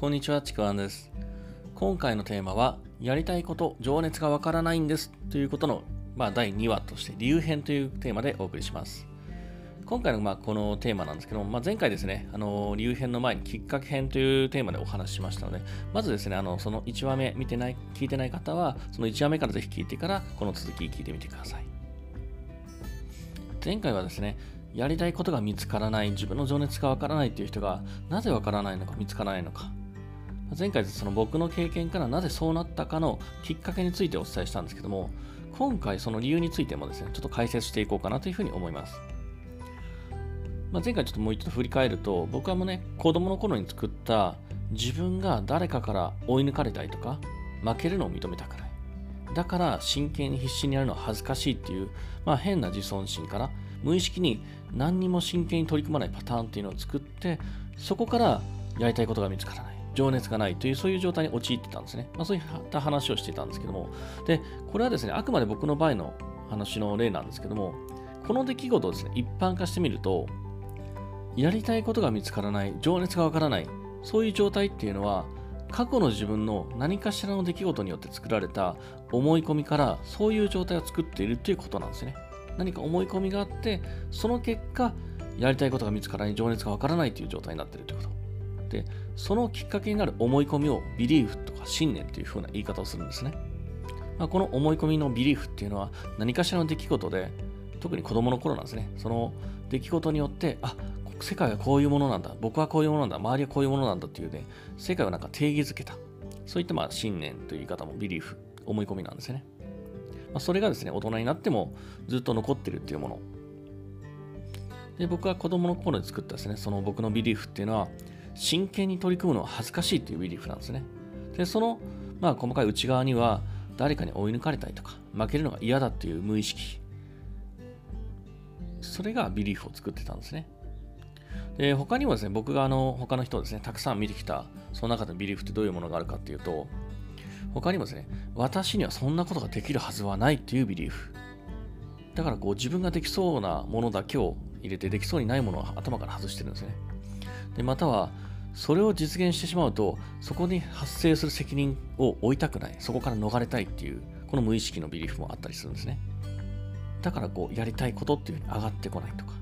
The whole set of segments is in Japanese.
こんにちは、ちくわんです。今回のテーマは、やりたいこと、情熱がわからないんですということの、まあ、第2話として、理由編というテーマでお送りします。今回のまあこのテーマなんですけども、まあ、前回ですね、あの理由編の前にきっかけ編というテーマでお話ししましたので、まずですね、あのその1話目見てない、聞いてない方は、その1話目からぜひ聞いてから、この続き聞いてみてください。前回はですね、やりたいことが見つからない、自分の情熱がわからないっていう人が、なぜわからないのか、見つからないのか、前回その僕の経験からなぜそうなったかのきっかけについてお伝えしたんですけども、今回その理由についてもですね、ちょっと解説していこうかなというふうに思います。まあ、前回ちょっともう一度振り返ると、僕はもうね、子供の頃に作った自分が誰かから追い抜かれたりとか、負けるのを認めたくない。だから真剣に必死にやるのは恥ずかしいっていう、まあ、変な自尊心から無意識に何にも真剣に取り組まないパターンっていうのを作ってそこからやりたいことが見つからない情熱がないというそういう状態に陥ってたんですね。まあ、そういった話をしてたんですけども、で、これはですね、あくまで僕の場合の話の例なんですけども、この出来事をですね、一般化してみると、やりたいことが見つからない、情熱がわからない、そういう状態っていうのは、過去の自分の何かしらの出来事によって作られた思い込みからそういう状態を作っているということなんですね。何か思い込みがあって、その結果、やりたいことが見つからない、情熱がわからないという状態になっているということ。で、そのきっかけになる思い込みをビリーフとか信念というふうな言い方をするんですね。まあ、この思い込みのビリーフっていうのは何かしらの出来事で、特に子供の頃なんですね。その出来事によって、あ、世界はこういうものなんだ、僕はこういうものなんだ、周りはこういうものなんだっていうね、世界をなんか定義づけた。そういったまあ信念という言い方もビリーフ、思い込みなんですね。まあ、それがですね、大人になってもずっと残ってるっていうもの。で僕は子供の頃に作ったですね、その僕のビリーフっていうのは、真剣に取り組むのは恥ずかしいというビリーフなんですね。で、その、まあ、細かい内側には、誰かに追い抜かれたりとか、負けるのが嫌だっていう無意識。それがビリーフを作ってたんですね。で、他にもですね、僕があの、他の人をですね、たくさん見てきた、その中でビリーフってどういうものがあるかっていうと、他にもですね、私にはそんなことができるはずはないっていうビリーフ。だからこう自分ができそうなものだけを入れてできそうにないものを頭から外してるんですね。でまたはそれを実現してしまうとそこに発生する責任を負いたくない。そこから逃れたいっていうこの無意識のビリーフもあったりするんですね。だからこうやりたいことっていうふうに上がってこないとか。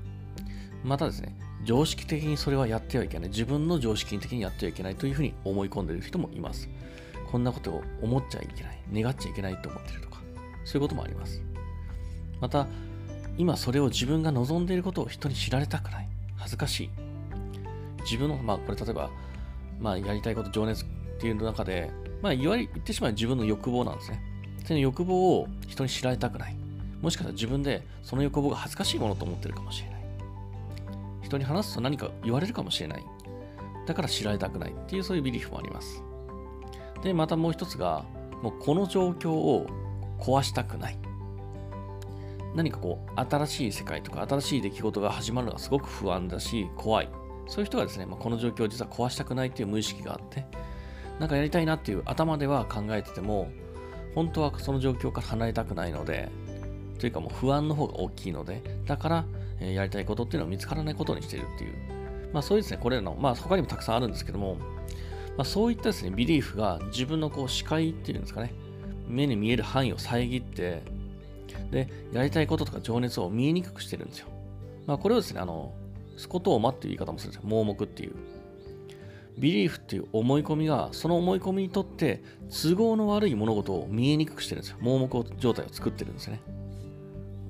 またですね常識的にそれはやってはいけない。自分の常識的にやってはいけないというふうに思い込んでいる人もいます。こんなことを思っちゃいけない。願っちゃいけないと思ってるとか。そういうこともあります。また今それを自分が望んでいることを人に知られたくない。恥ずかしい。自分の、まあ、これ例えば、まあ、やりたいこと、情熱っていうの中で、まあ、言われ、言ってしまう自分の欲望なんですね。その欲望を人に知られたくない。もしかしたら自分でその欲望が恥ずかしいものと思ってるかもしれない。人に話すと何か言われるかもしれない。だから知られたくないっていうそういうビリーフもあります。で、またもう一つが、もうこの状況を壊したくない。何かこう、新しい世界とか新しい出来事が始まるのがすごく不安だし、怖い。そういう人がですね、まあ、この状況を実は壊したくないっていう無意識があって、なんかやりたいなっていう頭では考えてても、本当はその状況から離れたくないので、というかもう不安の方が大きいので、だから、えー、やりたいことっていうのは見つからないことにしているっていう、まあそういうですね、これらの、まあ他にもたくさんあるんですけども、まあ、そういったですね、ビリーフが自分のこう視界っていうんですかね、目に見える範囲を遮って、で、やりたいこととか情熱を見えにくくしてるんですよ。まあこれをですね、あの、スコトーマっていう言い方もするんですよ。盲目っていう。ビリーフっていう思い込みが、その思い込みにとって都合の悪い物事を見えにくくしてるんですよ。盲目状態を作ってるんですね。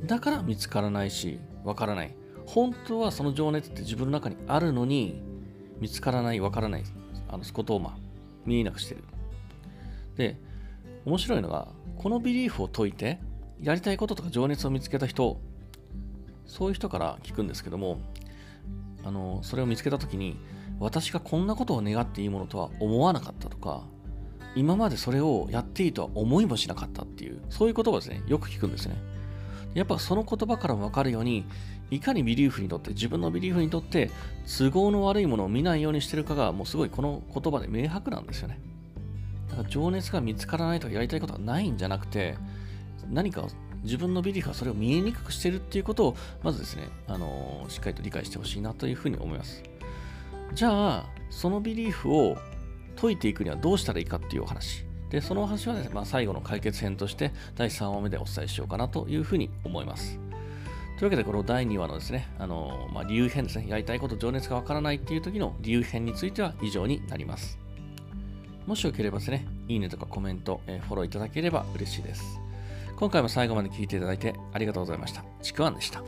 だから見つからないし、わからない。本当はその情熱って自分の中にあるのに、見つからない、わからない。あのスコトーマ、見えなくしてる。で、面白いのが、このビリーフを解いて、やりたいこととか情熱を見つけた人、そういう人から聞くんですけども、あのそれを見つけた時に私がこんなことを願っていいものとは思わなかったとか今までそれをやっていいとは思いもしなかったっていうそういう言葉ですね。よく聞くんですね。やっぱその言葉からも分かるようにいかにビリーフにとって自分のビリーフにとって都合の悪いものを見ないようにしてるかがもうすごいこの言葉で明白なんですよね。だから情熱が見つからないとかやりたいことがないんじゃなくて何か自分のビリーフはそれを見えにくくしてるっていうことを、まずですね、あのー、しっかりと理解してほしいなというふうに思います。じゃあ、そのビリーフを解いていくにはどうしたらいいかっていうお話。で、そのお話はですね、まあ、最後の解決編として第3話目でお伝えしようかなというふうに思います。というわけで、この第2話のですね、あのまあ、理由編ですね、やりたいこと、情熱がわからないっていう時の理由編については以上になります。もしよければですね、いいねとかコメント、えフォローいただければ嬉しいです。今回も最後まで聴いていただいてありがとうございました。ちくわんでした。